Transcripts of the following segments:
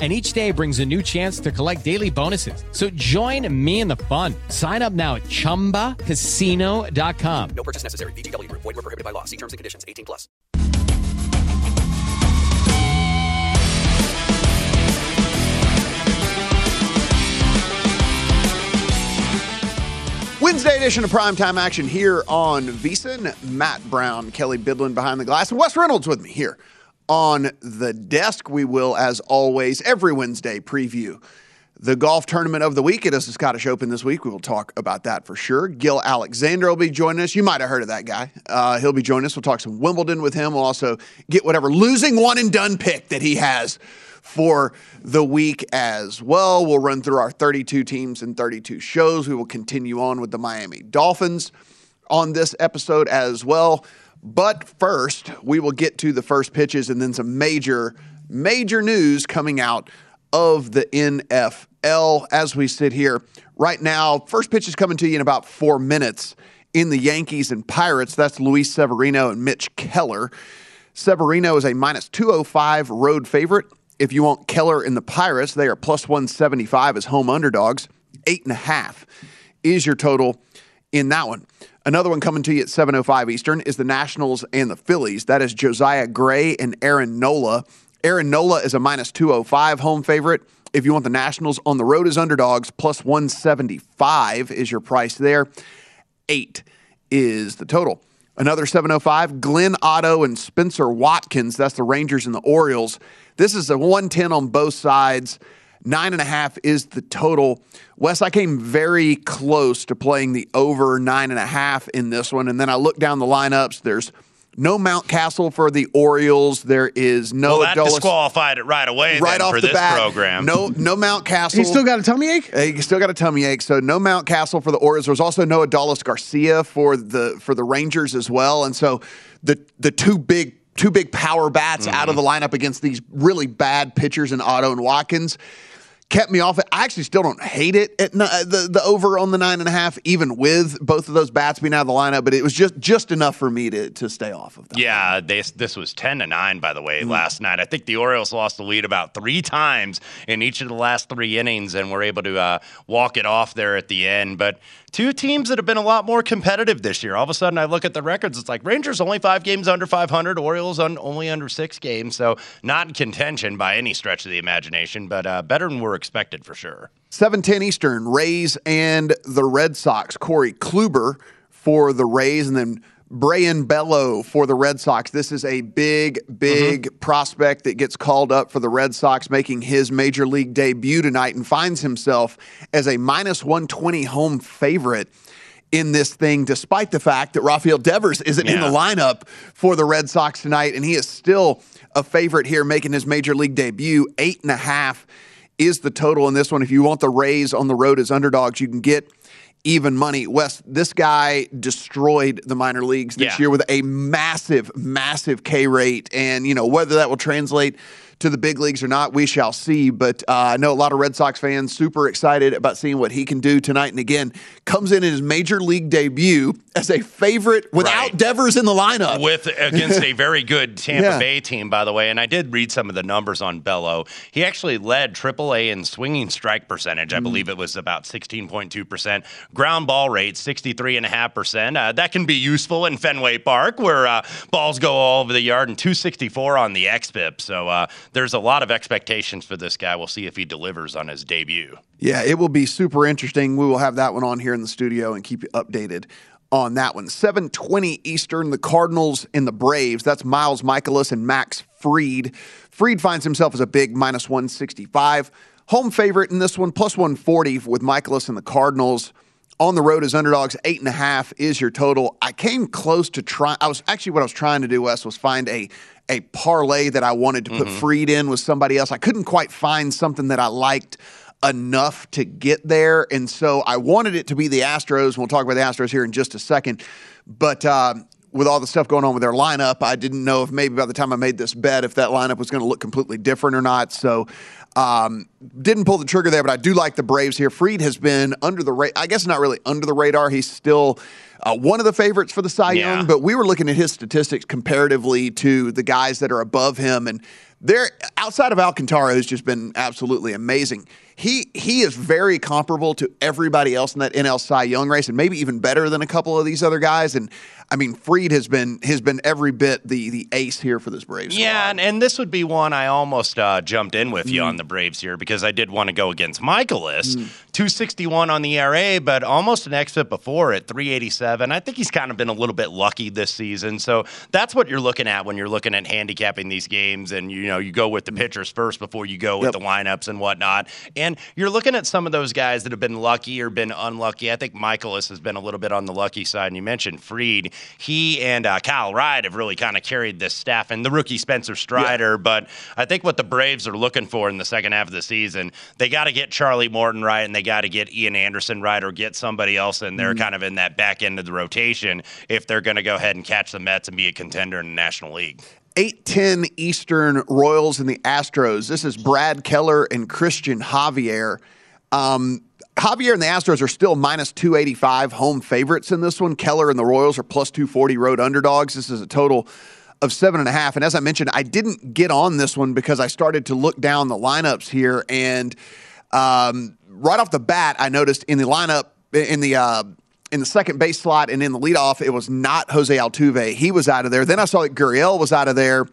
and each day brings a new chance to collect daily bonuses. So join me in the fun. Sign up now at ChumbaCasino.com. No purchase necessary. VGW. Void were prohibited by law. See terms and conditions. 18 plus. Wednesday edition of Primetime Action here on VSiN. Matt Brown, Kelly Bidlin behind the glass, and Wes Reynolds with me here on the desk. We will, as always, every Wednesday preview the golf tournament of the week. It is the Scottish Open this week. We will talk about that for sure. Gill Alexander will be joining us. You might have heard of that guy. Uh, he'll be joining us. We'll talk some Wimbledon with him. We'll also get whatever losing one and done pick that he has for the week as well. We'll run through our 32 teams and 32 shows. We will continue on with the Miami Dolphins on this episode as well. But first, we will get to the first pitches and then some major, major news coming out of the NFL as we sit here right now. First pitch is coming to you in about four minutes in the Yankees and Pirates. That's Luis Severino and Mitch Keller. Severino is a minus 205 road favorite. If you want Keller in the Pirates, they are plus 175 as home underdogs. Eight and a half is your total in that one. Another one coming to you at 7:05 Eastern is the Nationals and the Phillies. That is Josiah Gray and Aaron Nola. Aaron Nola is a minus 205 home favorite. If you want the Nationals on the road as underdogs, plus 175 is your price there. Eight is the total. Another 705, Glenn Otto and Spenser Watkins. That's the Rangers and the Orioles. This is a 110 on both sides. Nine and a half is the total. Wes, I came very close to playing the over nine and a half in this one. And then I looked down the lineups. There's no Mountcastle for the Orioles. There is no. Well, that Adolis, disqualified it right away. right off for the this bat. program. No, no Mountcastle. He still got a tummy ache. He still got a tummy ache. So no Mountcastle for the Orioles. There's also no Adolis Garcia for the for the Rangers as well. And so the the two big two big power bats out of mm-hmm. the lineup against these really bad pitchers in Otto and Watkins kept me off it. I actually still don't hate it at the the over on the nine and a half, even with both of those bats being out of the lineup. But it was just just enough for me to to stay off of that. Yeah, they, this was 10 to 9, by the way, Mm-hmm. last night. I think the Orioles lost the lead about three times in each of the last three innings and were able to uh, walk it off there at the end. But two teams that have been a lot more competitive this year. All of a sudden, I look at the records. It's like Rangers only five games under 500, Orioles on, only under six games. So not in contention by any stretch of the imagination, but uh, better than we're expected for sure. 710 Eastern, Rays and the Red Sox. Corey Kluber for the Rays, and then Brayan Bello for the Red Sox. This is a big, big mm-hmm. prospect that gets called up for the Red Sox, making his major league debut tonight and finds himself as a minus 120 home favorite in this thing, despite the fact that Rafael Devers isn't in the lineup for the Red Sox tonight, and he is still a favorite here, making his major league debut. Eight and a half is the total in this one. If you want the Rays on the road as underdogs, you can get even money. Wes, this guy destroyed the minor leagues this Yeah. year with a massive, massive K rate. And, you know, whether that will translate to the big leagues or not, we shall see. But uh, I know a lot of Red Sox fans super excited about seeing what he can do tonight. And again, comes in his major league debut as a favorite without Right. Devers in the lineup. with against a very good Tampa Yeah. Bay team, by the way. And I did read some of the numbers on Bello. He actually led AAA in swinging strike percentage. Mm. I believe it was about 16.2%. Ground ball rate, 63.5%. Uh, that can be useful in Fenway Park where uh, balls go all over the yard and 264 on the XFIP. So uh, there's a lot of expectations for this guy. We'll see if he delivers on his debut. Yeah, it will be super interesting. We will have that one on here in the studio and keep you updated on that one. 720 Eastern, the Cardinals and the Braves. That's Miles Mikolas and Max Fried. Fried finds himself as a big minus 165. Home favorite in this one, plus 140 with Mikolas and the Cardinals. On the road as underdogs, eight and a half is your total. I came close to trying. I was actually what I was trying to do, Wes, was find a a parlay that I wanted to put Fried in with somebody else. I couldn't quite find something that I liked enough to get there. And so I wanted it to be the Astros. and We'll talk about the Astros here in just a second. But uh, with all the stuff going on with their lineup, I didn't know if maybe by the time I made this bet, if that lineup was going to look completely different or not. So um, didn't pull the trigger there, but I do like the Braves here. Fried has been under the radar. I guess not really under the radar. He's still uh, one of the favorites for the Cy Yeah. Young, but we were looking at his statistics comparatively to the guys that are above him, and they're outside of Alcantara, who's just been absolutely amazing. He he is very comparable to everybody else in that NL Cy Young race, and maybe even better than a couple of these other guys. And I mean, Fried has been has been every bit the the ace here for this Braves. Yeah, and, and this would be one I almost uh, jumped in with you Mm. on the Braves here because I did want to go against Mikolas. Mm. 261 on the ERA, but almost an exit before at 387. I think he's kind of been a little bit lucky this season. So that's what you're looking at when you're looking at handicapping these games. And, you know, you go with the pitchers first before you go with. Yep. the lineups and whatnot. And you're looking at some of those guys that have been lucky or been unlucky. I think Mikolas has been a little bit on the lucky side. And you mentioned Fried. He and uh, Kyle Wright have really kind of carried this staff and the rookie Spencer Strider. But I think what the Braves are looking for in the second half of the season, they got to get Charlie Morton right and they got to get Ian Anderson right or get somebody else in there kind of in that back end of the rotation if they're going to go ahead and catch the Mets and be a contender in the National League. 810 Eastern Royals and the Astros. This is Brad Keller and Cristian Javier. Um, Javier and the Astros are still minus 285 home favorites in this one. Keller and the Royals are plus 240 road underdogs. This is a total of seven and a half. And as I mentioned, I didn't get on this one because I started to look down the lineups here. And um, right off the bat, I noticed in the lineup, in the uh, in the second base slot and in the leadoff, it was not Jose Altuve. He was out of there. Then I saw that Gurriel was out of there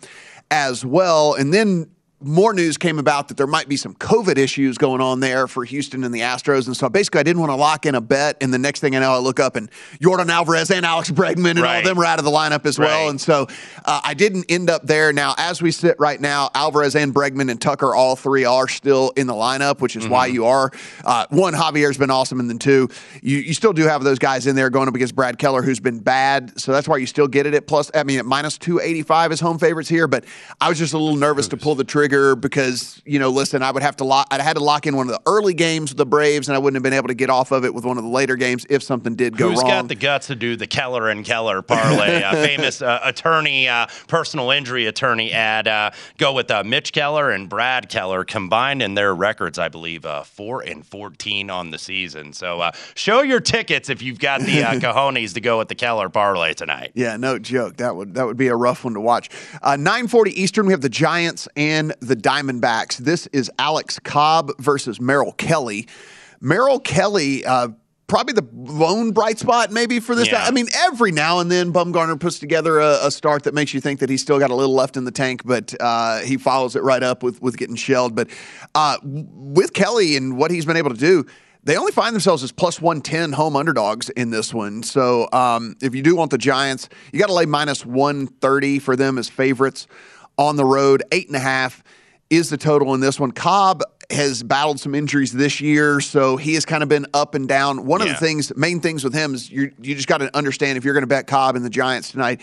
as well. And then more news came about that there might be some COVID issues going on there for Houston and the Astros. And so basically, I didn't want to lock in a bet. And the next thing I know, I look up and Yordan Alvarez and Alex Bregman and all of them were out of the lineup as well. And so uh, I didn't end up there. Now, as we sit right now, Alvarez and Bregman and Tucker, all three are still in the lineup, which is why Mm-hmm. you are. Uh, one, Javier's been awesome. And then two, you, you still do have those guys in there going up against Brad Keller, who's been bad. So that's why you still get it at plus, I mean, at minus 285 as home favorites here. But I was just a little nervous to pull the trigger because, you know, listen, I would have to lock, I had to lock in one of the early games with the Braves, and I wouldn't have been able to get off of it with one of the later games if something did go Who's wrong. got the guts to do the Keller and Keller parlay? a famous uh, attorney, uh, personal injury attorney ad. Uh, go with uh, Mitch Keller and Brad Keller combined in their records, I believe, uh, four and fourteen on the season. So uh, show your tickets if you've got the uh, cojones to go with the Keller parlay tonight. Yeah, no joke. That would that would be a rough one to watch. Uh, 9:40 Eastern, we have the Giants and the Diamondbacks. This is Alex Cobb versus Merrill Kelly. Merrill Kelly, uh, probably the lone bright spot maybe for this. Yeah. I mean, every now and then Bumgarner puts together a, a start that makes you think that he's still got a little left in the tank, but uh, he follows it right up with with getting shelled. But uh, with Kelly and what he's been able to do. They only find themselves as plus 110 home underdogs in this one. So um, if you do want the Giants, you got to lay minus 130 for them as favorites on the road. Eight and a half is the total in this one. Cobb has battled some injuries this year, so he has kind of been up and down. One of the things, main things with him is you you just got to understand if you're going to bet Cobb and the Giants tonight.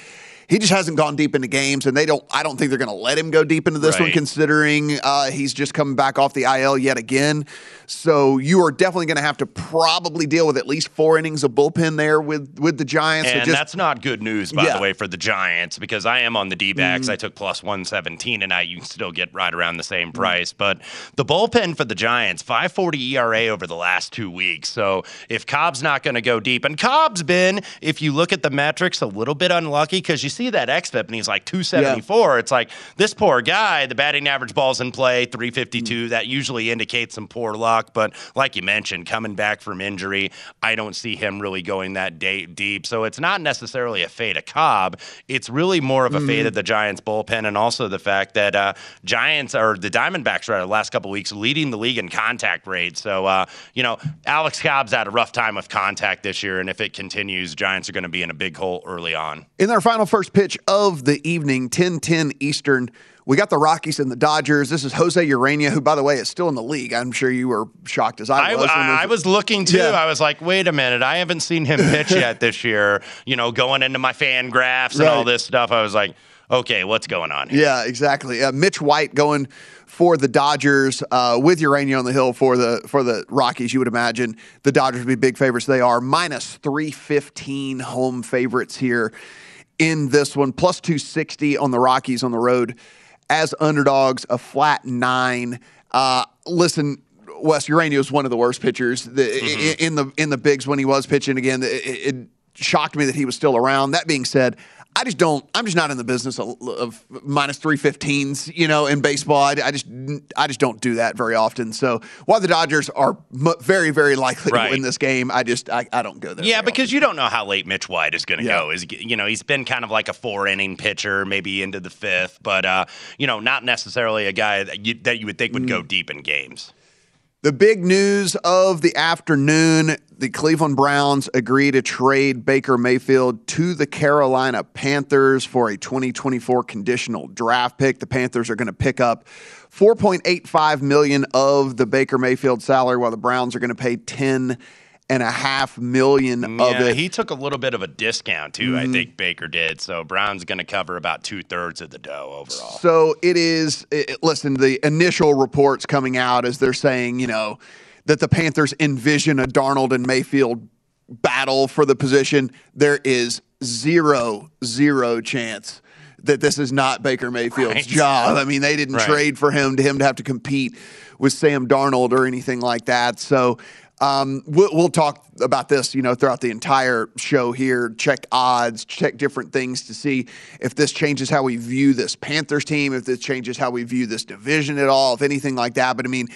He just hasn't gone deep into games, and they don't. I don't think they're going to let him go deep into this one, considering uh, he's just coming back off the IL yet again. So you are definitely going to have to probably deal with at least four innings of bullpen there with with the Giants. So And just- that's not good news, by Yeah. the way, for the Giants because I am on the D backs. Mm. I took plus 117 tonight. You can still get right around the same price. But the bullpen for the Giants, 540 ERA over the last two weeks. So if Cobb's not going to go deep, and Cobb's been, if you look at the metrics, a little bit unlucky because you see that XFIP and he's like 274. It's like this poor guy, the batting average balls in play, 352. That usually indicates some poor luck. But like you mentioned, coming back from injury, I don't see him really going that day deep. So it's not necessarily a fate of Cobb. It's really more of a fate of the Giants bullpen, and also the fact that uh, Giants or the Diamondbacks are the last couple weeks leading the league in contact rate. So uh, you know, Alex Cobb's had a rough time with contact this year, and if it continues, Giants are going to be in a big hole early on. In their final first pitch of the evening, 10 10 Eastern, we got the Rockies and the Dodgers. This is Jose Ureña, who, by the way, is still in the league. I'm sure you were shocked as I I, was. I, I was looking too. Yeah. I was like, wait a minute, I haven't seen him pitch yet this year. You know, going into my FanGraphs and all this stuff. I was like, okay, what's going on here? Yeah, exactly. Uh, Mitch White going for the Dodgers uh, with Ureña on the hill for the for the Rockies. You would imagine the Dodgers would be big favorites. They are minus three fifteen home favorites here in this one, plus two sixty on the Rockies on the road as underdogs. A flat nine. Uh, listen. Wes Ureña is one of the worst pitchers the, i- in the in the bigs when he was pitching. Again, it, it shocked me that he was still around. That being said, I just don't. I'm just not in the business of, of minus three fifteens. You know, in baseball, I, I just I just don't do that very often. So while the Dodgers are m- very very likely Right. to win this game, I just I, I don't go there. Yeah, because you don't know how late Mitch White is going to Yeah. go. Is you know he's been kind of like a four inning pitcher, maybe into the fifth, but uh, you know not necessarily a guy that you, that you would think would Mm. go deep in games. The big news of the afternoon the Cleveland Browns agree to trade Baker Mayfield to the Carolina Panthers for a 2024 conditional draft pick. The Panthers are going to pick up 4.85 million of the Baker Mayfield salary while the Browns are going to pay 10 and a half million of Yeah, it. he took a little bit of a discount too. Mm-hmm. I think Baker did. So Brown's going to cover about two thirds of the dough overall. So it is. It, listen, the initial reports coming out as they're saying, you know, that the Panthers envision a Darnold and Mayfield battle for the position. There is zero, zero chance that this is not Baker Mayfield's Right. job. I mean, they didn't Right. trade for him to him to have to compete with Sam Darnold or anything like that. So. Um, we'll, we'll talk about this, you know, throughout the entire show here. Check odds, check different things to see if this changes how we view this Panthers team, if this changes how we view this division at all, if anything like that. But I mean,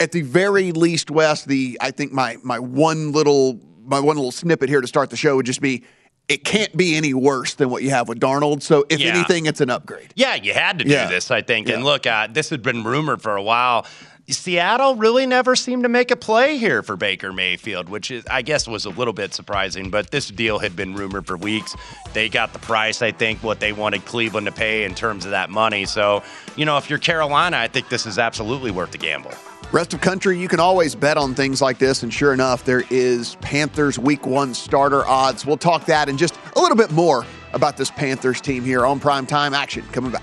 at the very least, Wes, the I think my my one little my one little snippet here to start the show would just be it can't be any worse than what you have with Darnold. So if Yeah. anything, it's an upgrade. Yeah, you had to do Yeah. this, I think. And look, uh, this had been rumored for a while. Seattle really never seemed to make a play here for Baker Mayfield, which is, I guess, was a little bit surprising. But this deal had been rumored for weeks. They got the price, I think, what they wanted Cleveland to pay in terms of that money. So, you know, if you're Carolina, I think this is absolutely worth the gamble. Rest of country, you can always bet on things like this. And sure enough, there is Panthers week one starter odds. We'll talk that and just a little bit more about this Panthers team here on Prime Time Action coming back.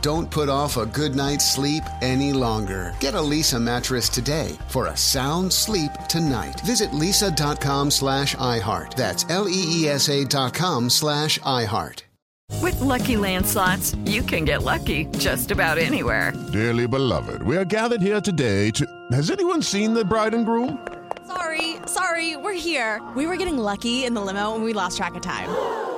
Don't put off a good night's sleep any longer. Get a Leesa mattress today for a sound sleep tonight. Visit leesa.com slash iHeart. That's L-E-E-S-A dot com slash iHeart. With Lucky Land slots, you can get lucky just about anywhere. Dearly beloved, we are gathered here today to. Has anyone seen the bride and groom? Sorry, sorry, we're here. We were getting lucky in the limo and we lost track of time.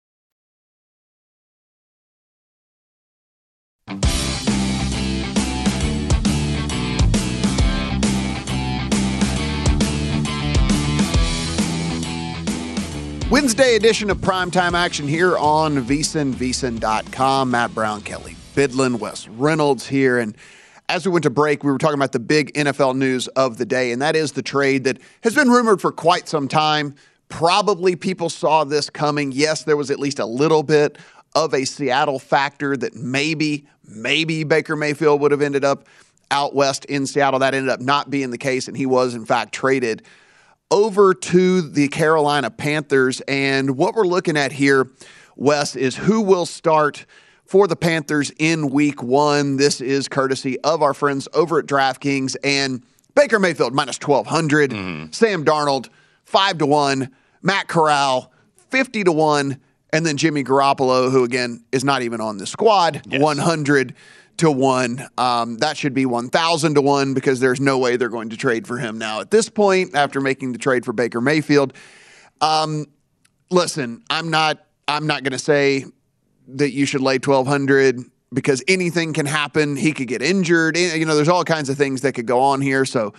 Wednesday edition of Primetime Action here on VSiN, VSiN.com. Matt Brown, Kelly Bidlin, Wes Reynolds here. And as we went to break, we were talking about the big NFL news of the day, and that is the trade that has been rumored for quite some time. Probably people saw this coming. Yes, there was at least a little bit of a Seattle factor that maybe, maybe Baker Mayfield would have ended up out west in Seattle. That ended up not being the case, and he was, in fact, traded over to the Carolina Panthers. And what we're looking at here, Wes, is who will start for the Panthers in week one. This is courtesy of our friends over at DraftKings and Baker Mayfield minus 1200, mm-hmm. Sam Darnold 5 to 1, Matt Corral 50 to 1, and then Jimmy Garoppolo, who again is not even on the squad, yes. 100 to one. Um, that should be 1,000 to one because there's no way they're going to trade for him now at this point after making the trade for Baker Mayfield. Um, listen, I'm not. I'm not going to say that you should lay 1,200 because anything can happen. He could get injured. You know, there's all kinds of things that could go on here. So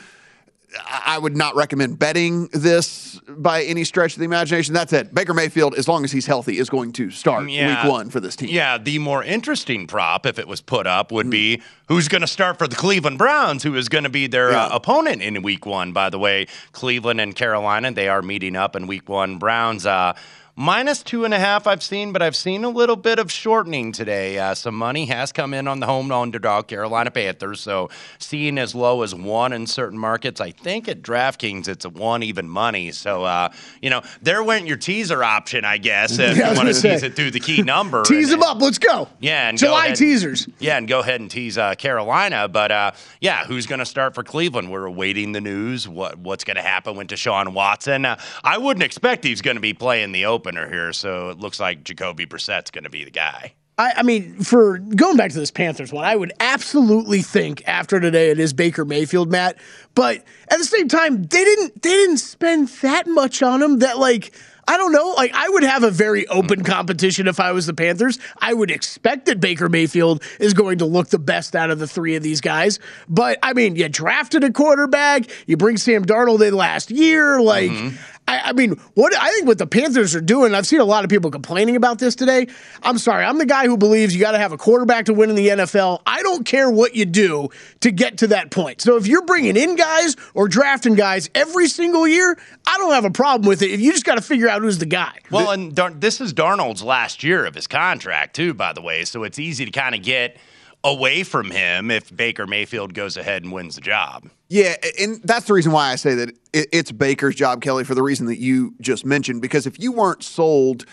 I would not recommend betting this by any stretch of the imagination. That's it. Baker Mayfield, as long as he's healthy, is going to start yeah. week one for this team. Yeah, the more interesting prop, if it was put up, would mm. be who's going to start for the Cleveland Browns, who is going to be their yeah. uh, opponent in week one. By the way, Cleveland and Carolina, they are meeting up in week one. Browns, uh, Minus two and a half, I've seen, but I've seen a little bit of shortening today. Uh, some money has come in on the home underdog Carolina Panthers, so seeing as low as one in certain markets. I think at DraftKings it's a one even money. So uh, you know, there went your teaser option, I guess. If yeah, you want to tease it through the key number, tease and, them up. Let's go. Yeah, and July teasers. Yeah, and go ahead and tease uh, Carolina. But uh, yeah, who's going to start for Cleveland? We're awaiting the news. What what's going to happen with Deshaun Watson? Uh, I wouldn't expect he's going to be playing the open opener here, so it looks like Jacoby Brissett's going to be the guy. I, I, mean, for going back to this Panthers one, I would absolutely think after today it is Baker Mayfield, Matt. But at the same time, they didn't they didn't spend that much on him that like I don't know. Like, I would have a very open competition if I was the Panthers. I would expect that Baker Mayfield is going to look the best out of the three of these guys. But, I mean, you drafted a quarterback, you bring Sam Darnold in last year. Like, mm-hmm. I, I, mean, what I think what the Panthers are doing, I've seen a lot of people complaining about this today. I'm sorry, I'm the guy who believes you got to have a quarterback to win in the NFL. I don't care what you do to get to that point. So if you're bringing in guys or drafting guys every single year, I don't have a problem with it. If you just got to figure out who's the guy. Well, and Dar- this is Darnold's last year of his contract too, by the way. So it's easy to kind of get away from him if Baker Mayfield goes ahead and wins the job. Yeah, and that's the reason why I say that it's Baker's job, Kelly, for the reason that you just mentioned. Because if you weren't sold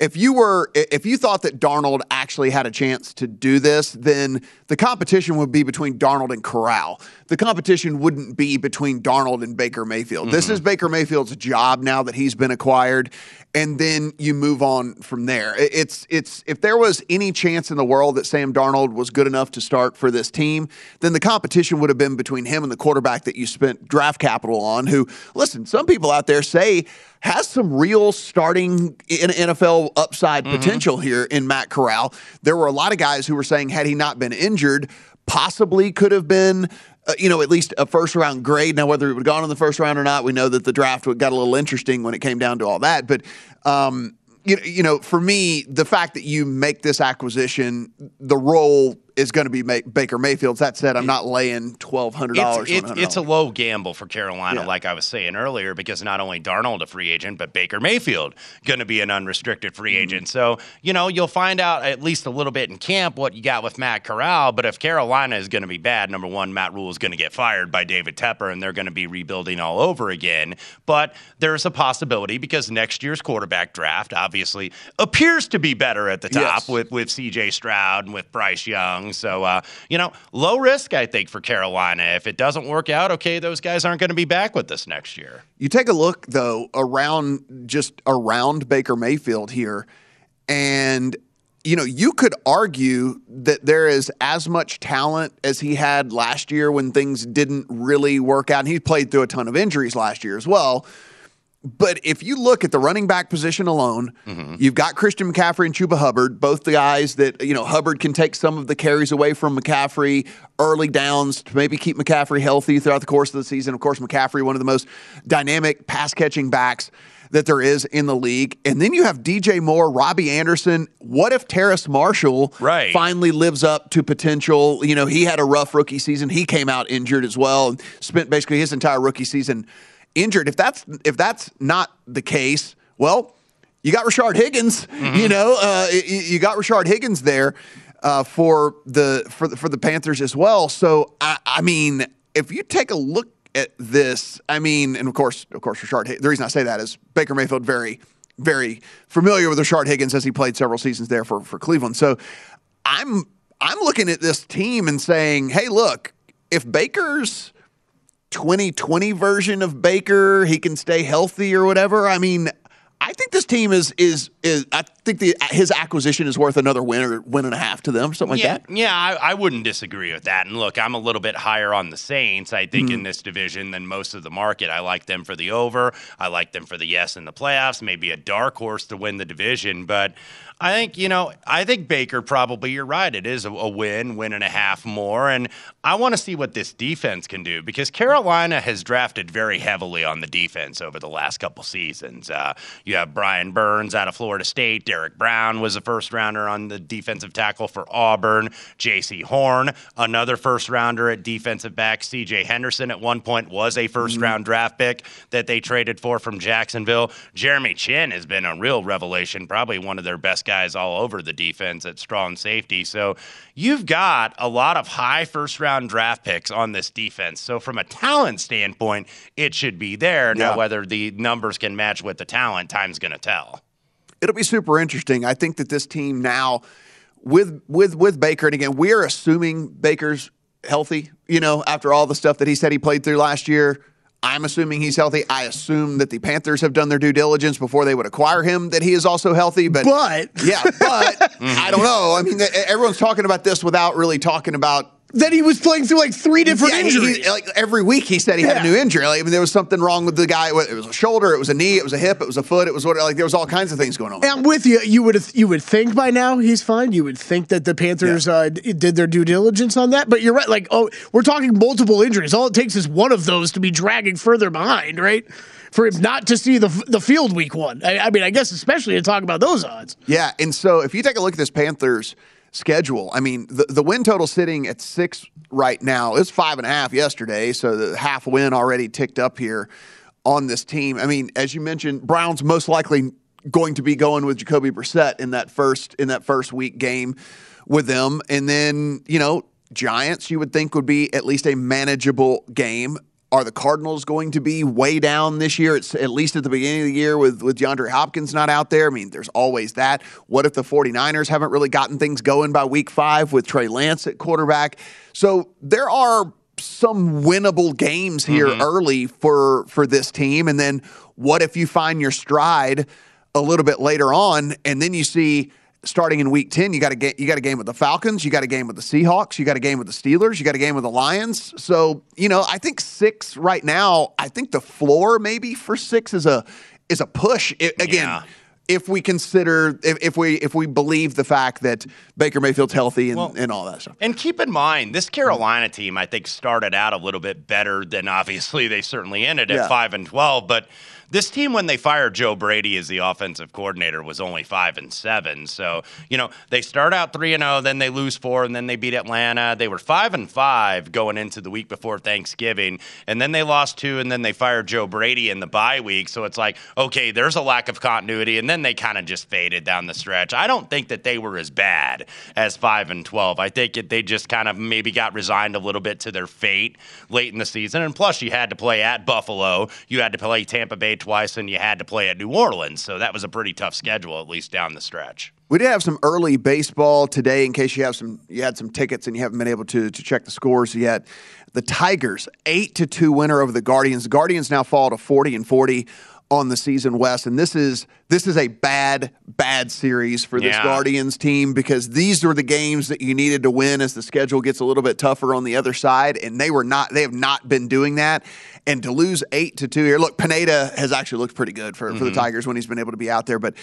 if you were if you thought that Darnold actually had a chance to do this, then the competition would be between Darnold and Corral. The competition wouldn't be between Darnold and Baker Mayfield. This mm-hmm. is Baker Mayfield's job now that he's been acquired, and then you move on from there. It's it's if there was any chance in the world that Sam Darnold was good enough to start for this team, then the competition would have been between him and the quarterback that you spent draft capital on. Who, listen, some people out there say has some real starting in Upside potential here in Matt Corral. There were a lot of guys who were saying had he not been injured, possibly could have been. Uh, you know, at least a first round grade. Now, whether it would have gone in the first round or not, we know that the draft got a little interesting when it came down to all that. But, um, you, you know, for me, the fact that you make this acquisition, the role is going to be Ma- Baker Mayfield's. That said, I'm not laying twelve hundred dollars. It's, it's, it's a low gamble for Carolina, like I was saying earlier, because not only Darnold a free agent, but Baker Mayfield going to be an unrestricted free Mm-hmm. agent. So you know you'll find out at least a little bit in camp what you got with Matt Corral. But if Carolina is going to be bad, number one, Matt Rhule is going to get fired by David Tepper, and they're going to be rebuilding all over again. But there's a possibility because next year's quarterback draft obviously appears to be better at the top Yes. with with C.J. Stroud and with Bryce Young. So uh, you know, low risk I think for Carolina. If it doesn't work out, okay, those guys aren't going to be back with us next year. You take a look though around just around Baker Mayfield here, and you know you could argue that there is as much talent as he had last year when things didn't really work out. And he played through a ton of injuries last year as well. But if you look at the running back position alone, mm-hmm. you've got Christian McCaffrey and Chuba Hubbard, both the guys that, you know, Hubbard can take some of the carries away from McCaffrey early downs to maybe keep McCaffrey healthy throughout the course of the season. Of course, McCaffrey, one of the most dynamic pass catching backs that there is in the league. And then you have DJ Moore, Robbie Anderson. What if Terrace Marshall Right. finally lives up to potential? You know, he had a rough rookie season. He came out injured as well and spent basically his entire rookie season injured. If that's if that's not the case, well, you got Rashard Higgins. You know, uh, you got Rashard Higgins there uh, for the for the, for the Panthers as well. So I, I mean, if you take a look at this, I mean, and of course, of course, Rashard. Hig- The reason I say that is Baker Mayfield very very familiar with Rashard Higgins as he played several seasons there for for Cleveland. So I'm I'm looking at this team and saying, hey, look, if Baker's 2020 version of Baker, he can stay healthy or whatever. I mean, I think this team is is is I think the his acquisition is worth another win or win and a half to them, or something like that. Yeah, I, I wouldn't disagree with that. And look, I'm a little bit higher on the Saints, I think, Mm-hmm. in this division than most of the market. I like them for the over. I like them for the yes in the playoffs, maybe a dark horse to win the division. But I think, you know, I think Baker probably, you're right. It is a, a win, win and a half more. And I want to see what this defense can do because Carolina has drafted very heavily on the defense over the last couple seasons. Uh, you have Brian Burns out of Florida State. Derrick Brown was a first rounder on the defensive tackle for Auburn. Jaycee Horn, another first rounder at defensive back. C.J. Henderson at one point was a 1st round draft pick that they traded for from Jacksonville. Jeremy Chinn has been a real revelation, probably one of their best guys all over the defense at strong safety. So you've got a lot of high first round draft picks on this defense. So from a talent standpoint, it should be there. Yeah. Now, whether the numbers can match with the talent, time's going to tell. It'll be super interesting. I think that this team now with with with Baker and again, we're assuming Baker's healthy, you know, after all the stuff that he said he played through last year. I'm assuming he's healthy. I assume that the Panthers have done their due diligence before they would acquire him that he is also healthy, but But yeah, but I don't know. I mean, everyone's talking about this without really talking about that he was playing through like three different Yeah, he- he- injuries. like every week, he said he had a new injury. Like, I mean, there was something wrong with the guy. It was a shoulder, it was a knee, it was a hip, it was a foot, it was what. Like there was all kinds of things going on. And I'm with you. You would you would think by now he's fine. You would think that the Panthers uh, did their due diligence on that. But you're right. Like, oh, we're talking multiple injuries. All it takes is one of those to be dragging further behind, right? For him not to see the the field week one. I, I mean, I guess especially to talk about those odds. Yeah, and so if you take a look at this Panthers schedule, I mean, the, the win total sitting at six right now. It's five and a half yesterday, so the half win already ticked up here on this team. I mean, as you mentioned, Browns most likely going to be going with Jacoby Brissett in that first in that first week game with them, and then you know Giants you would think would be at least a manageable game. Are the Cardinals going to be way down this year? It's at least at the beginning of the year with, with DeAndre Hopkins not out there. I mean, there's always that. What if the 49ers haven't really gotten things going by week five with Trey Lance at quarterback? So there are some winnable games here Mhm. early for for this team. And then what if you find your stride a little bit later on, and then you see starting in week 10, you got a ga- you got a game with the Falcons, you got a game with the Seahawks, you got a game with the Steelers, you got a game with the Lions. So, you know, I think six right now, I think the floor maybe for six is a is a push. I- again, if we consider if, if we if we believe the fact that Baker Mayfield's healthy and, and all that stuff. And keep in mind, this Carolina team, I think, started out a little bit better than obviously they certainly ended at Yeah. five and twelve. But this team, when they fired Joe Brady as the offensive coordinator, was only five and seven. So you know they start out three and zero, then they lose four, and then they beat Atlanta. They were five and five going into the week before Thanksgiving, and then they lost two, and then they fired Joe Brady in the bye week. So it's like, okay, there's a lack of continuity, and then they kind of just faded down the stretch. I don't think that they were as bad as five and twelve. I think it, they just kind of maybe got resigned a little bit to their fate late in the season, and plus you had to play at Buffalo, you had to play Tampa Bay twice, and you had to play at New Orleans. So that was a pretty tough schedule, at least down the stretch. We did have some early baseball today in case you have some you had some tickets and you haven't been able to to check the scores yet. The Tigers, eight to two winner over the Guardians. The Guardians now fall to 40 and 40 on the season Wes. And this is this is a bad, bad series for this Yeah. Guardians team because these are the games that you needed to win as the schedule gets a little bit tougher on the other side. And they were not they have not been doing that. And to lose eight to two here, look, Pineda has actually looked pretty good for, for the Mhm. Tigers when he's been able to be out there, but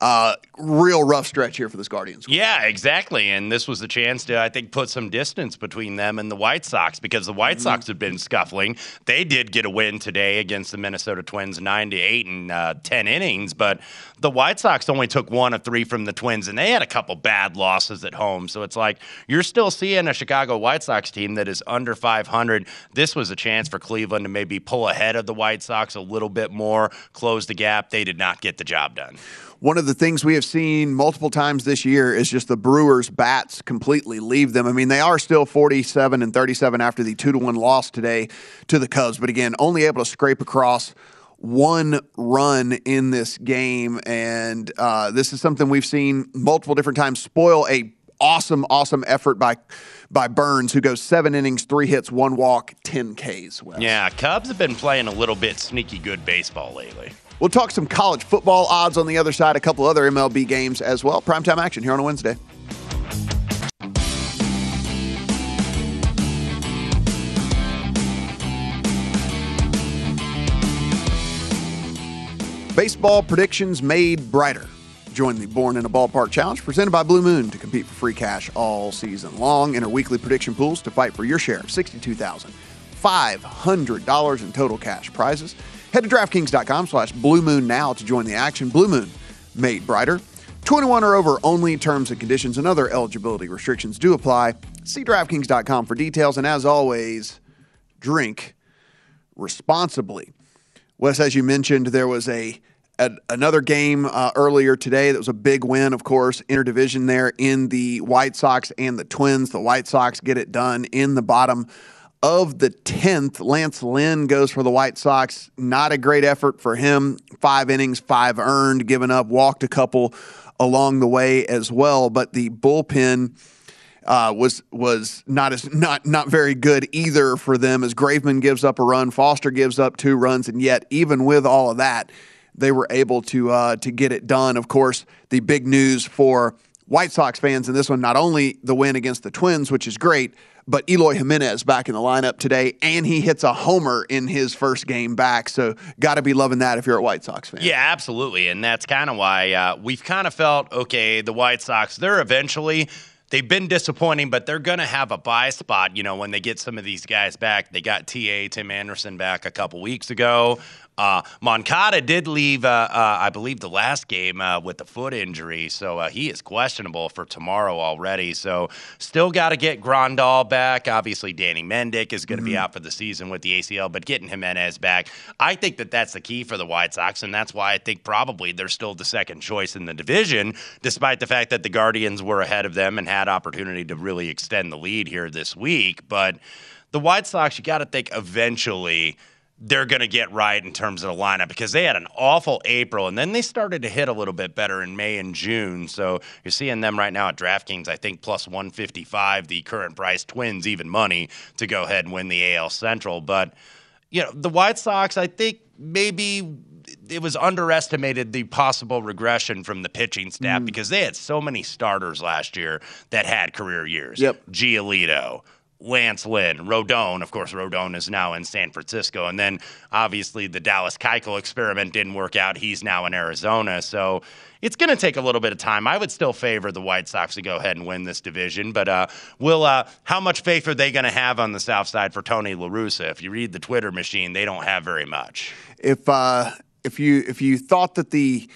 uh, real rough stretch here for this Guardians. Yeah, exactly. And this was the chance to, I think, put some distance between them and the White Sox because the White Sox have been scuffling. They did get a win today against the Minnesota Twins, nine to eight in uh, ten innings, but the White Sox only took one of three from the Twins, and they had a couple bad losses at home. So it's like you're still seeing a Chicago White Sox team that is under 500. This was a chance for Cleveland to maybe pull ahead of the White Sox a little bit more, close the gap. They did not get the job done. One of the things we have seen multiple times this year is just the Brewers' bats completely leave them. I mean, they are still 47 and 37 after the 2 to 1 loss today to the Cubs, but again, only able to scrape across one run in this game. And uh, this is something we've seen multiple different times spoil a awesome, awesome effort by by Burnes, who goes seven innings, three hits, one walk, 10 Ks. Yeah, Cubs have been playing a little bit sneaky good baseball lately. We'll talk some college football odds on the other side, a couple other MLB games as well. Primetime action here on a Wednesday. Baseball predictions made brighter. Join the Born in a Ballpark Challenge presented by Blue Moon to compete for free cash all season long. Enter weekly prediction pools to fight for your share of $62,500 in total cash prizes. Head to DraftKings.com slash Blue Moon now to join the action. Blue Moon, made brighter. 21 or over only terms and conditions and other eligibility restrictions do apply. See DraftKings.com for details. And as always, drink responsibly. Wes, as you mentioned, there was a, a another game uh, earlier today that was a big win, of course, interdivision there in the White Sox and the Twins. The White Sox get it done in the bottom of the 10th. Lance Lynn goes for the White Sox. Not a great effort for him. Five innings, five earned, given up, walked a couple along the way as well. But the bullpen uh, was was not as not not very good either for them as Graveman gives up a run, Foster gives up two runs, and yet even with all of that, they were able to uh, to get it done. Of course, the big news for White Sox fans in this one, not only the win against the Twins, which is great, but Eloy Jimenez back in the lineup today, and he hits a homer in his first game back. So got to be loving that if you're a White Sox fan. Yeah, absolutely. And that's kind of why uh, we've kind of felt okay, the White Sox, they're eventually. They've been disappointing, but they're going to have a buy spot, you know, when they get some of these guys back. They got TA, Tim Anderson, back a couple weeks ago. Uh, Moncada did leave, uh, uh, I believe, the last game uh, with the foot injury, so uh, he is questionable for tomorrow already. So still got to get Grandal back. Obviously, Danny Mendick is going to be out for the season with the ACL, but getting Jimenez back, I think that that's the key for the White Sox, and that's why I think probably they're still the second choice in the division, despite the fact that the Guardians were ahead of them and had opportunity to really extend the lead here this week. But the White Sox, you got to think eventually they're going to get right in terms of the lineup because they had an awful April and then they started to hit a little bit better in May and June. So you're seeing them right now at DraftKings, I think plus 155, the current price, Twins even money to go ahead and win the AL Central. But, you know, the White Sox, I think maybe it was underestimated the possible regression from the pitching staff mm. because they had so many starters last year that had career years. Yep. Giolito, Lance Lynn, Rodon. Of course, Rodon is now in San Francisco. And then obviously the Dallas Keuchel experiment didn't work out. He's now in Arizona. So it's going to take a little bit of time. I would still favor the White Sox to go ahead and win this division. But uh, will uh, how much faith are they going to have on the South Side for Tony La Russa? If you read the Twitter machine, they don't have very much. If uh, if you if you thought that the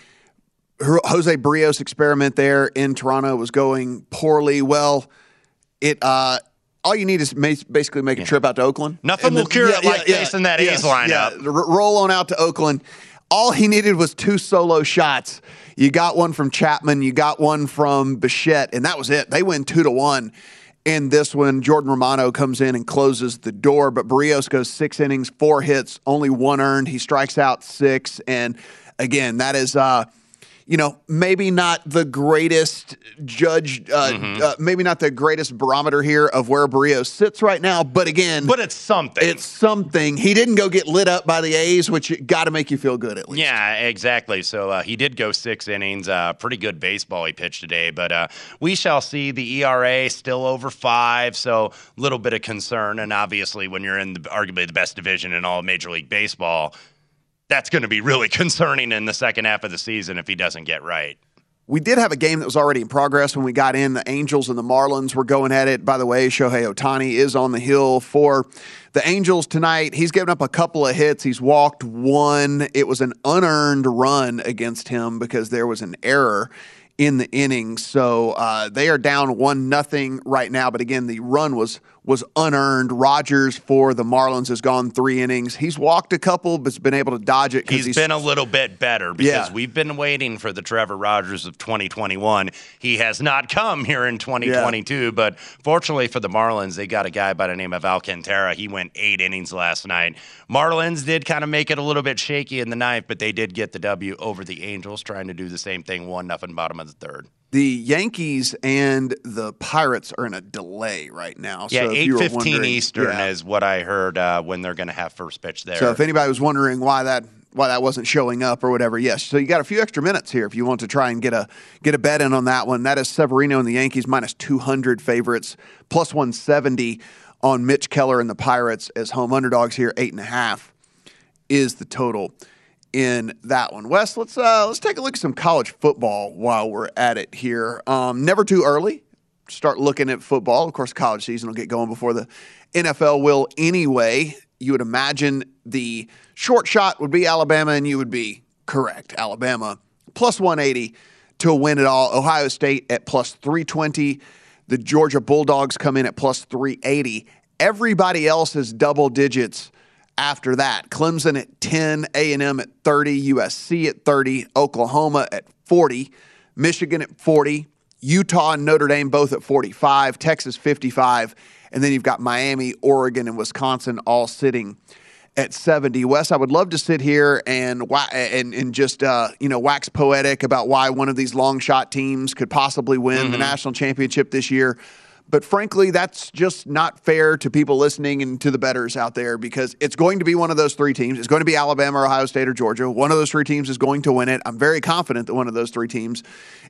Jose Berrios experiment there in Toronto was going poorly, well, it uh, all you need is basically make a trip out to Oakland. Nothing will cure it like facing that A's lineup. R- roll on out to Oakland. All he needed was two solo shots. You got one from Chapman, you got one from Bichette, and that was it. They win two to one. In this one, Jordan Romano comes in and closes the door, but Berrios goes six innings, four hits, only one earned. He strikes out six, and again, that is. Uh, you know, maybe not the greatest judge, uh, Mm-hmm. uh, maybe not the greatest barometer here of where Berrios sits right now, but again, But it's something. it's something. He didn't go get lit up by the A's, which got to make you feel good at least. Yeah, exactly. So uh, he did go six innings. Uh, pretty good baseball he pitched today, but uh, we shall see. The ERA still over five, so a little bit of concern. And obviously, when you're in the, arguably the best division in all of Major League Baseball, that's going to be really concerning in the second half of the season if he doesn't get right. We did have a game that was already in progress when we got in. The Angels and the Marlins were going at it. By the way, Shohei Ohtani is on the hill for the Angels tonight. He's given up a couple of hits. He's walked one. It was an unearned run against him because there was an error in the inning. So uh, they are down one nothing right now. But again, the run was was unearned. Rogers for the Marlins has gone three innings. He's walked a couple, but's been able to dodge it because He's been a little bit better because Yeah. we've been waiting for the Trevor Rogers of 2021. He has not come here in 2022, but fortunately for the Marlins, they got a guy by the name of Alcantara. He went eight innings last night. Marlins did kind of make it a little bit shaky in the ninth, but they did get the W over the Angels, trying to do the same thing, one nothing bottom of the third. The Yankees and the Pirates are in a delay right now. Yeah, so eight fifteen Eastern yeah. is what I heard uh, when they're going to have first pitch there. So if anybody was wondering why that why that wasn't showing up or whatever, yes. So you got a few extra minutes here if you want to try and get a get a bet in on that one. That is Severino and the Yankees minus two hundred favorites, plus one seventy on Mitch Keller and the Pirates as home underdogs here, eight and a half is the total in that one. Wes, let's uh, let's take a look at some college football while we're at it here. Um, never too early. Start looking at football. Of course, college season will get going before the NFL will anyway. You would imagine the short shot would be Alabama, and you would be correct. Alabama plus 180 to win it all. Ohio State at plus 320. The Georgia Bulldogs come in at plus 380. Everybody else is double digits after that. Clemson at 10, A&M at 30, USC at 30, Oklahoma at 40, Michigan at 40, Utah and Notre Dame both at 45, Texas 55, and then you've got Miami, Oregon, and Wisconsin all sitting at 70. Wes, I would love to sit here and and and just uh, you know wax poetic about why one of these long shot teams could possibly win the national championship this year. But frankly, that's just not fair to people listening and to the betters out there because it's going to be one of those three teams. It's going to be Alabama, Ohio State, or Georgia. One of those three teams is going to win it. I'm very confident that one of those three teams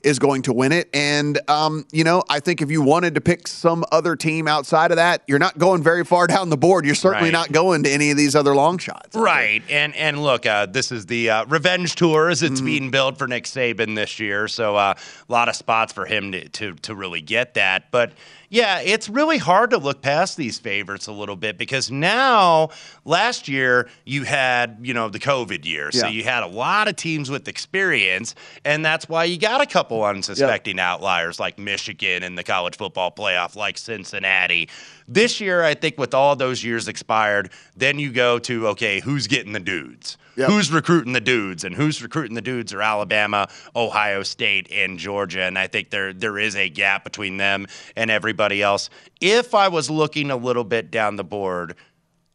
is going to win it. And, um, you know, I think if you wanted to pick some other team outside of that, you're not going very far down the board. You're certainly Right. not going to any of these other long shots. Right, and and look, uh, this is the uh, revenge tour as it's being built for Nick Saban this year. So uh, a lot of spots for him to, to to really get that. But Yeah, it's really hard to look past these favorites a little bit because now, last year, you had, you know, the COVID year. So Yeah. you had a lot of teams with experience, and that's why you got a couple unsuspecting outliers like Michigan in the college football playoff, like Cincinnati. This year, I think with all those years expired, then you go to, okay, who's getting the dudes? Yep. Who's recruiting the dudes? And who's recruiting the dudes are Alabama, Ohio State, and Georgia. And I think there there is a gap between them and everybody else. If I was looking a little bit down the board,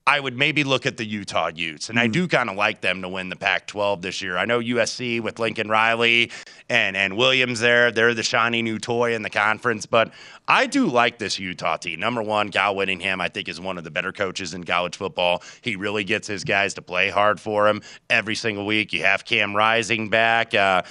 I would maybe look at the Utah Utes, and I do kind of like them to win the Pac-12 this year. I know USC with Lincoln Riley and and Williams there; they're the shiny new toy in the conference. But I do like this Utah team. Number one, Kyle Whittingham, I think, is one of the better coaches in college football. He really gets his guys to play hard for him every single week. You have Cam Rising back. Uh,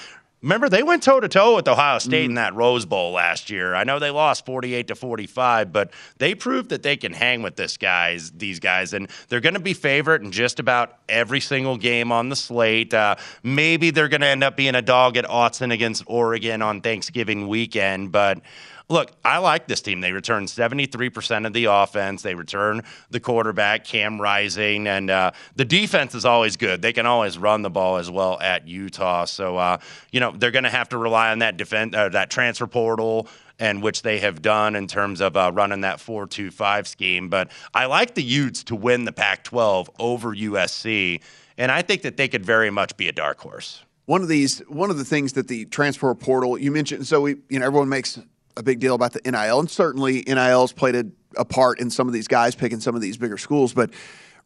Remember, they went toe to toe with Ohio State in that Rose Bowl last year. I know they lost 48 to 45, but they proved that they can hang with this guys, these guys, and they're going to be favorite in just about every single game on the slate. Uh, maybe they're going to end up being a dog at Autzen against Oregon on Thanksgiving weekend, but. Look, I like this team. They return 73% of the offense. They return the quarterback, Cam Rising, and uh, the defense is always good. They can always run the ball as well at Utah. So, uh, you know, they're going to have to rely on that defense, uh, that transfer portal, and which they have done in terms of uh, running that 4 2 5 scheme. But I like the Utes to win the Pac 12 over USC, and I think that they could very much be a dark horse. One of these, one of the things that the transfer portal you mentioned. So we, you know, everyone makes a big deal about the NIL, and certainly NIL's played a, a part in some of these guys picking some of these bigger schools. But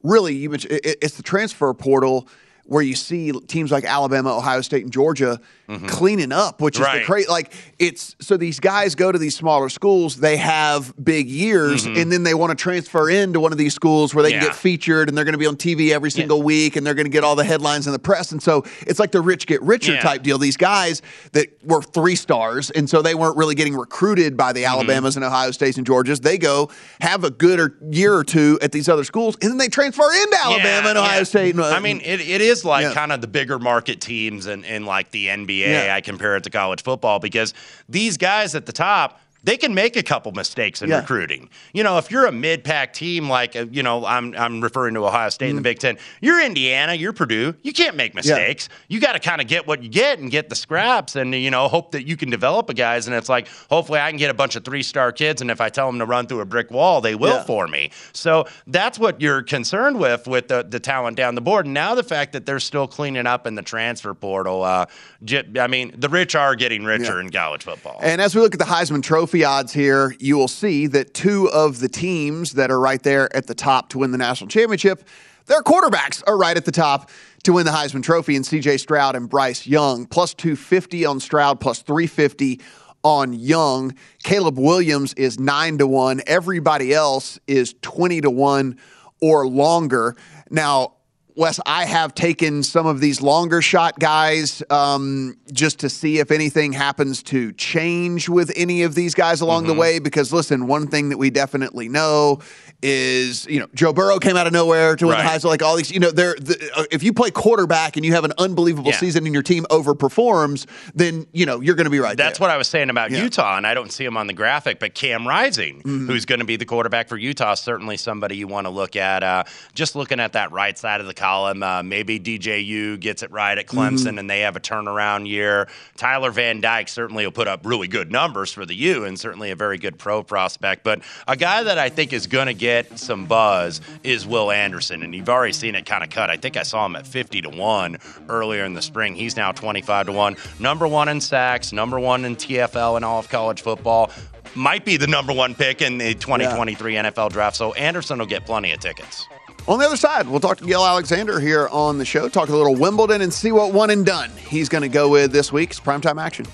really, you mentioned it, it's the transfer portal where you see teams like Alabama, Ohio State, and Georgia cleaning up, which is Right. the crazy. Like it's so these guys go to these smaller schools, they have big years, Mhm. and then they want to transfer into one of these schools where they can get featured and they're going to be on TV every single week and they're going to get all the headlines in the press. And so it's like the rich get richer Yeah. type deal. These guys that were three stars, and so they weren't really getting recruited by the Mm-hmm. Alabamas and Ohio States and Georgias. They go have a good or year or two at these other schools, and then they transfer into Alabama and Ohio yeah. State. And, uh, I mean, it, it is like Yeah. kind of the bigger market teams in, in like the NBA. Yeah. I compare it to college football because these guys at the top. They can make a couple mistakes in Yeah. recruiting. You know, if you're a mid-pack team like uh, you know, I'm I'm referring to Ohio State in Mm-hmm. the Big Ten. You're Indiana, you're Purdue. You can't make mistakes. You got to kind of get what you get and get the scraps, and you know, hope that you can develop a guys. And it's like, hopefully, I can get a bunch of three-star kids, and if I tell them to run through a brick wall, they will Yeah. for me. So that's what you're concerned with with the, the talent down the board. And now the fact that they're still cleaning up in the transfer portal. Uh, I mean, the rich are getting richer Yeah. in college football. And as we look at the Heisman Trophy odds here, you will see that two of the teams that are right there at the top to win the national championship, their quarterbacks are right at the top to win the Heisman Trophy in CJ Stroud and Bryce Young. Plus 250 on Stroud, plus 350 on Young. Caleb Williams is 9 to 1. Everybody else is 20 to 1 or longer. Now, Wes, I have taken some of these longer shot guys um, just to see if anything happens to change with any of these guys along Mm-hmm. the way. Because listen, one thing that we definitely know is you know Joe Burrow came out of nowhere to win Right. the Heisman. Like all these, you know, they're the, uh, if you play quarterback and you have an unbelievable Yeah. season and your team overperforms, then you know you're going to be right. That's there. what I was saying about Yeah. Utah, and I don't see him on the graphic. But Cam Rising, who's going to be the quarterback for Utah, certainly somebody you want to look at. Uh, just looking at that right side of the column, uh, maybe DJU gets it right at Clemson, and they have a turnaround year. Tyler Van Dyke certainly will put up really good numbers for the U, and certainly a very good pro prospect. But a guy that I think is going to get some buzz is Will Anderson, and you've already seen it kind of cut. I think I saw him at 50 to 1 earlier in the spring. He's now 25 to 1. Number one in sacks, number one in TFL and all of college football. Might be the number one pick in the 2023 NFL draft. So Anderson will get plenty of tickets. On the other side, we'll talk to Gill Alexander here on the show, talk a little Wimbledon and see what one and done he's going to go with this week's primetime action.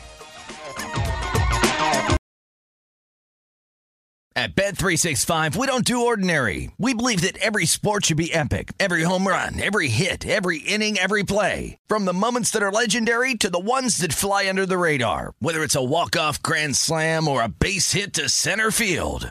At Bet365, we don't do ordinary. We believe that every sport should be epic. Every home run, every hit, every inning, every play. From the moments that are legendary to the ones that fly under the radar. Whether it's a walk-off grand slam or a base hit to center field.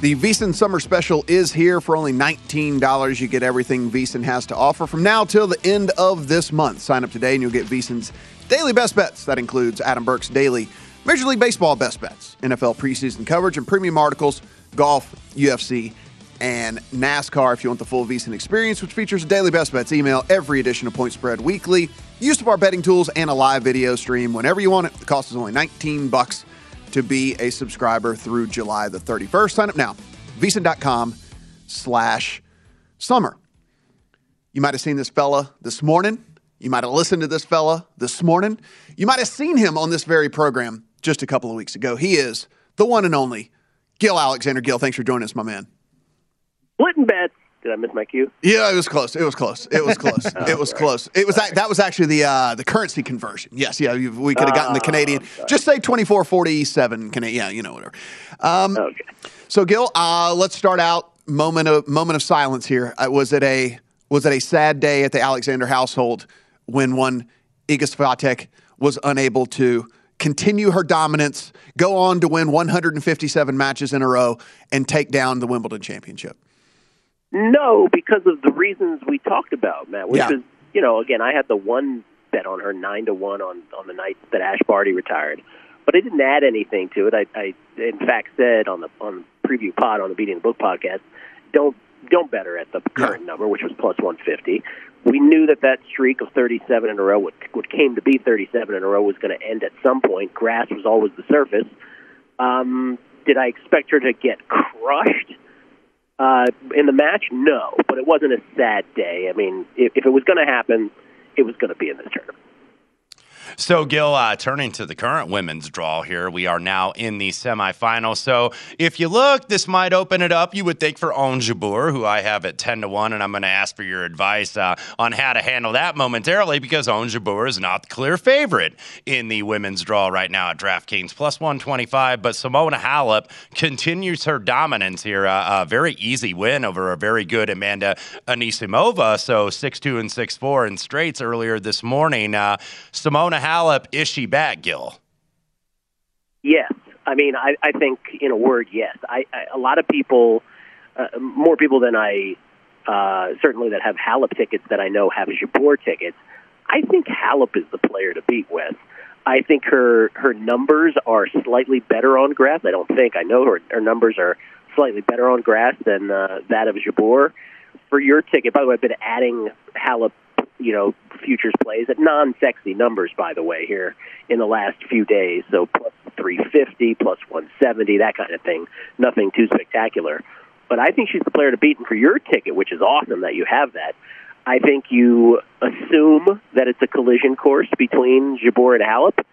The VSiN Summer Special is here for only $19. You get everything VSiN has to offer from now till the end of this month. Sign up today and you'll get VSiN's daily best bets. That includes Adam Burke's daily Major League Baseball best bets, NFL preseason coverage, and premium articles, golf, UFC, and NASCAR. If you want the full VSiN experience, which features a daily best bets email, every edition of Point Spread Weekly, use of our betting tools, and a live video stream whenever you want it. The cost is only 19 bucks to be a subscriber through July the 31st. Sign up now. VSiN.com slash summer. You might have seen this fella this morning. You might have listened to this fella this morning. You might have seen him on this very program just a couple of weeks ago. He is the one and only Gill Alexander. Gill, thanks for joining us, my man. Splitting bets. Did I miss my cue? Yeah, it was close. It was close. It was close. it was close. It was that, that was actually the uh, the currency conversion. Yes, yeah, we could have gotten the Canadian. Just say twenty four forty seven Canadian. Yeah, you know whatever. Um, okay. So Gill, uh, let's start out moment of moment of silence here. Uh, was it a was it a sad day at the Alexander household when one Iga Swiatek was unable to continue her dominance, go on to win 157 matches in a row, and take down the Wimbledon championship? No, because of the reasons we talked about, Matt. Which Yeah. was, you know, again, I had the one bet on her nine to one on on the night that Ash Barty retired, but I didn't add anything to it. I, I in fact said on the on preview pod on the Beating the Book podcast, don't don't bet her at the current number, which was plus one fifty. We knew that that streak of 37 in a row, what, what came to be 37 in a row, was going to end at some point. Grass was always the surface. Um, did I expect her to get crushed? Uh, in the match, no, but it wasn't a sad day. I mean, if, if it was going to happen, it was going to be in this tournament. So, Gill, uh, turning to the current women's draw here, we are now in the semifinals. So, if you look, this might open it up. You would think for Ons Jabeur, who I have at ten to one, and I'm going to ask for your advice uh, on how to handle that momentarily because Ons Jabeur is not the clear favorite in the women's draw right now at DraftKings plus one twenty five. But Simona Halep continues her dominance here. Uh, a very easy win over a very good Amanda Anisimova. So six two and six four in straights earlier this morning. Uh, Simona Halep, is she back, Gill? Yes. I mean, I, I think, in a word, yes. I, I a lot of people, uh, more people than I uh, certainly that have Halep tickets that I know have Jabeur tickets. I think Halep is the player to beat with. I think her her numbers are slightly better on grass. I don't think I know her her numbers are slightly better on grass than uh, that of Jabeur. For your ticket, by the way, I've been adding Halep you know, futures plays at non-sexy numbers, by the way, here in the last few days. So plus 350, plus 170, that kind of thing. Nothing too spectacular. But I think she's the player to beat. And for your ticket, which is awesome that you have that, I think you assume that it's a collision course between Jabeur and Halep.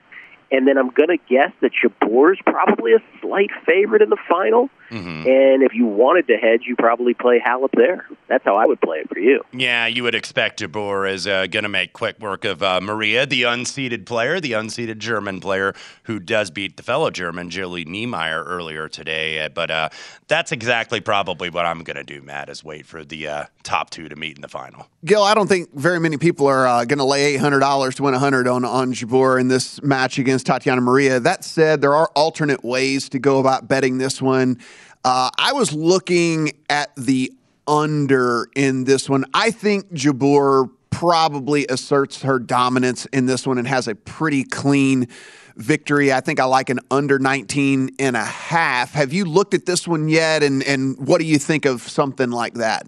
And then I'm going to guess that Jabeur's probably a slight favorite in the final. Mm-hmm. And if you wanted to hedge, you probably play Halep there. That's how I would play it for you. Yeah, you would expect Jabeur is uh, going to make quick work of uh, Maria, the unseeded player, the unseeded German player who does beat the fellow German, Julie Niemeier, earlier today. Uh, But uh, that's exactly probably what I'm going to do, Matt, is wait for the uh, top two to meet in the final. Gill, I don't think very many people are uh, going to lay eight hundred dollars to win hundred on on Jabeur in this match against Tatiana Maria. That said, there are alternate ways to go about betting this one. Uh, I was looking at the under in this one. I think Jabeur probably asserts her dominance in this one and has a pretty clean victory. I think I like an under 19 and a half. Have you looked at this one yet? And, and what do you think of something like that?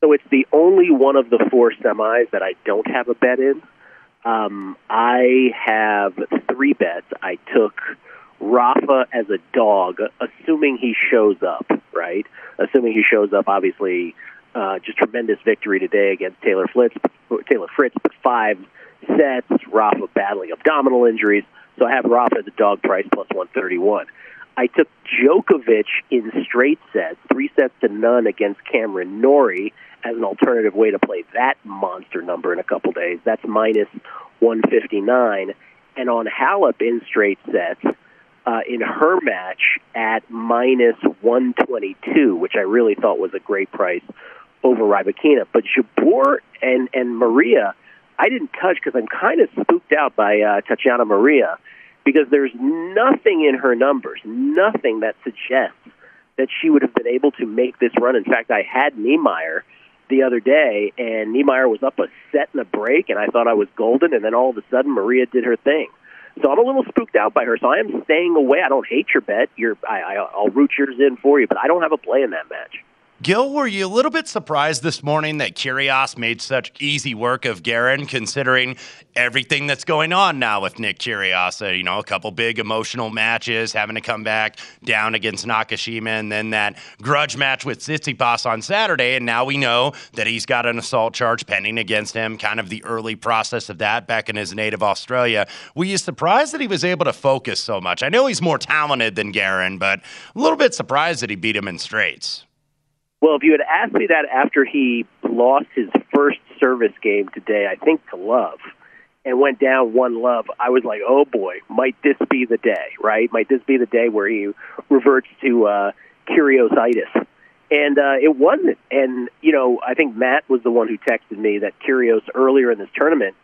So it's the only one of the four semis that I don't have a bet in. Um, I have three bets. I took Rafa as a dog, assuming he shows up, right? Assuming he shows up, obviously, uh, just tremendous victory today against Taylor Fritz. Taylor Fritz, five sets. Rafa battling abdominal injuries, so I have Rafa as a dog price plus one thirty one. I took Djokovic in straight sets, three sets to none against Cameron Norrie as an alternative way to play that monster number in a couple days. That's minus 159. And on Halep in straight sets, uh, in her match at minus 122, which I really thought was a great price over Rybakina. But Jabeur and, and Maria, I didn't touch because I'm kind of spooked out by uh, Tatiana Maria because there's nothing in her numbers, nothing that suggests that she would have been able to make this run. In fact, I had Niemeier the other day, and Niemeier was up a set and a break, and I thought I was golden, and then all of a sudden Maria did her thing. So I'm a little spooked out by her. So I am staying away. I don't hate your bet. You're, I, I, I'll root yours in for you, but I don't have a play in that match. Gill, were you a little bit surprised this morning that Kyrgios made such easy work of Garin, considering everything that's going on now with Nick Kyrgios? Uh, you know, a couple big emotional matches, having to come back down against Nakashima, and then that grudge match with Tsitsipas on Saturday. And now we know that he's got an assault charge pending against him. Kind of the early process of that back in his native Australia. Were you surprised that he was able to focus so much? I know he's more talented than Garin, but a little bit surprised that he beat him in straights. Well, if you had asked me that after he lost his first service game today, I think to Love, and went down one love, I was like, oh boy, might this be the day, right? Might this be the day where he reverts to uh, curiositis? And uh, it wasn't. And, you know, I think Matt was the one who texted me that Kyrgios earlier in this tournament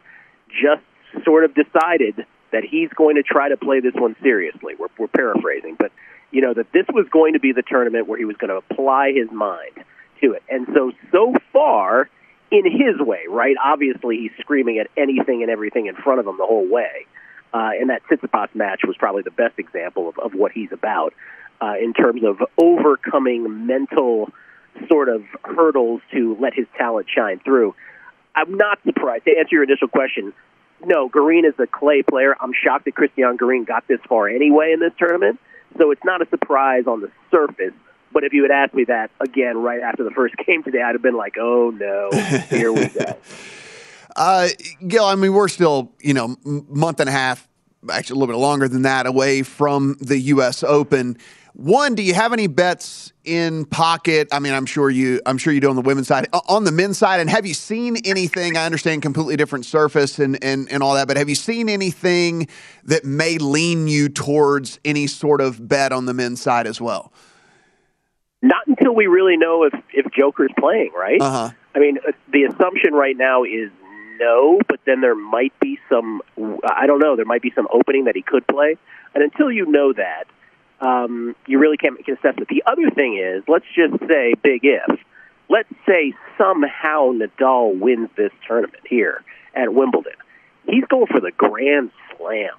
just sort of decided that he's going to try to play this one seriously. We're, we're paraphrasing, but you know, that this was going to be the tournament where he was going to apply his mind to it. And so, so far, in his way, right? Obviously, he's screaming at anything and everything in front of him the whole way. Uh, and that Tsitsipas match was probably the best example of, of what he's about uh, in terms of overcoming mental sort of hurdles to let his talent shine through. I'm not surprised. To answer your initial question, no, Garin is a clay player. I'm shocked that Cristian Garin got this far anyway in this tournament. So it's not a surprise on the surface. But if you had asked me that again right after the first game today, I'd have been like, "Oh no, here we go." Uh, Gill, I mean, we're still, you know, month and a half, actually a little bit longer than that away from the U.S. Open. One, do you have any bets in pocket? I mean, I'm sure you, I'm sure you do on the women's side, on the men's side. And have you seen anything? I understand completely different surface and and and all that, but have you seen anything that may lean you towards any sort of bet on the men's side as well? Not until we really know if if Joker's playing, right? Uh huh. I mean, uh, the assumption right now is no, but then there might be some. I don't know. There might be some opening that he could play, and until you know that, um, you really can't make an assessment. The other thing is, let's just say, big if. Let's say somehow Nadal wins this tournament here at Wimbledon. He's going for the Grand Slam.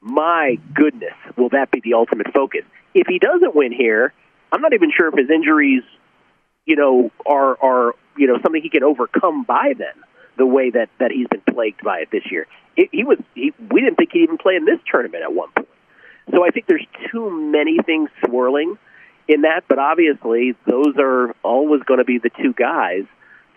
My goodness, will that be the ultimate focus? If he doesn't win here, I'm not even sure if his injuries you know, are are you know something he can overcome by then. The way that that he's been plagued by it this year, it, he was he, we didn't think he'd even play in this tournament at one point. So I think there's too many things swirling in that, but obviously those are always going to be the two guys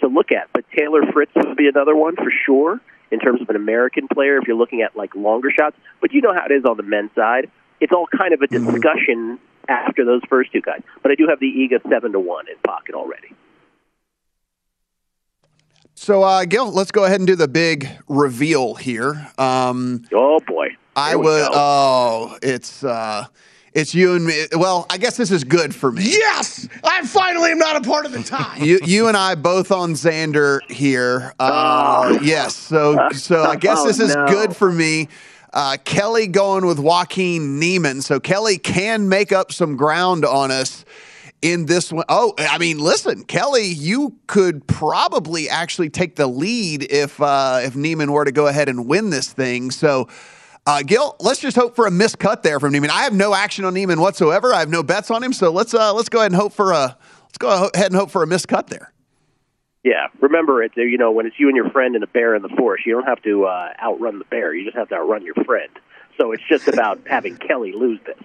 to look at. But Taylor Fritz would be another one for sure in terms of an American player if you're looking at like longer shots. But you know how it is on the men's side; it's all kind of a discussion after those first two guys. But I do have the Iga seven to one in pocket already. So, uh, Gill, let's go ahead and do the big reveal here. Um, oh boy, I would. Oh, it's uh, it's you and me. Well, I guess this is good for me. Yes, I finally am not a part of the tie. You, you and I both on Xander here. Uh, Yes. So, so I guess Oh, this is no. good for me. Uh, Kelly going with Joaquin Niemann. So Kelly can make up some ground on us in this one. Oh, I mean, listen, Kelly, you could probably actually take the lead if uh, if Niemann were to go ahead and win this thing. So. Uh, Gill, let's just hope for a miscut there from Niemann. I have no action on Niemann whatsoever. I have no bets on him, so let's uh, let's go ahead and hope for a let's go ahead and hope for a miscut there. Yeah, remember it. You know, when it's you and your friend and a bear in the forest, you don't have to uh, outrun the bear. You just have to outrun your friend. So it's just about having Kelly lose this.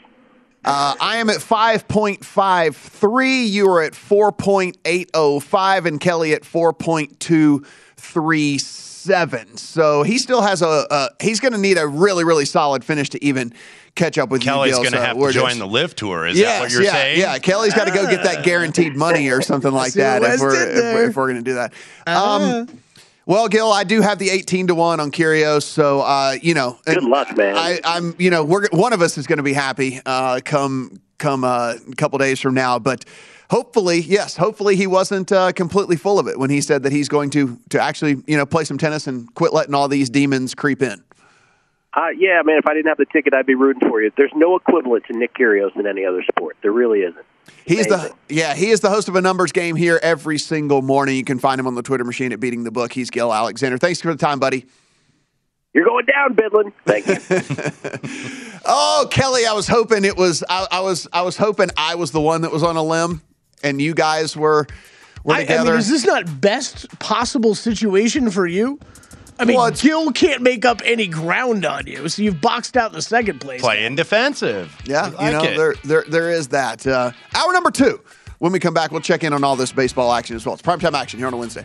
Uh, I am at 5.53. You are at 4.805, and Kelly at 4.237. So he still has a, a he's going to need a really, really solid finish to even catch up with Kelly's you. Gill. going to have to join just- the live tour. Is yes, that what you're yeah, saying? Yeah, Kelly's got to go get that guaranteed money or something like that if we're, if, we're, if we're going to do that. Um, well, Gill, I do have the 18 to 1 on Kyrgios. So, uh, you know. Good luck, man. I, I'm, you know, we're one of us is going to be happy uh, come come uh, a couple days from now. But hopefully, yes, hopefully he wasn't uh, completely full of it when he said that he's going to to actually, you know, play some tennis and quit letting all these demons creep in. Uh, yeah, man, if I didn't have the ticket, I'd be rooting for you. There's no equivalent to Nick Kyrgios in any other sport. There really isn't. He's the yeah, he is the host of a numbers game here every single morning. You can find him on the Twitter machine at beating the book. He's Gill Alexander. Thanks for the time, buddy. You're going down, Bidlin. Thank you. Oh, Kelly, I was hoping it was I, I was I was hoping I was the one that was on a limb and you guys were were I, I together. mean, is this not best possible situation for you? I mean, Gill can't make up any ground on you, so you've boxed out the second place. Playing defensive. Yeah, I you know, it. there, there, there is that. Uh, hour number two. When we come back, we'll check in on all this baseball action as well. It's primetime action here on a Wednesday.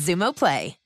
Xumo Play.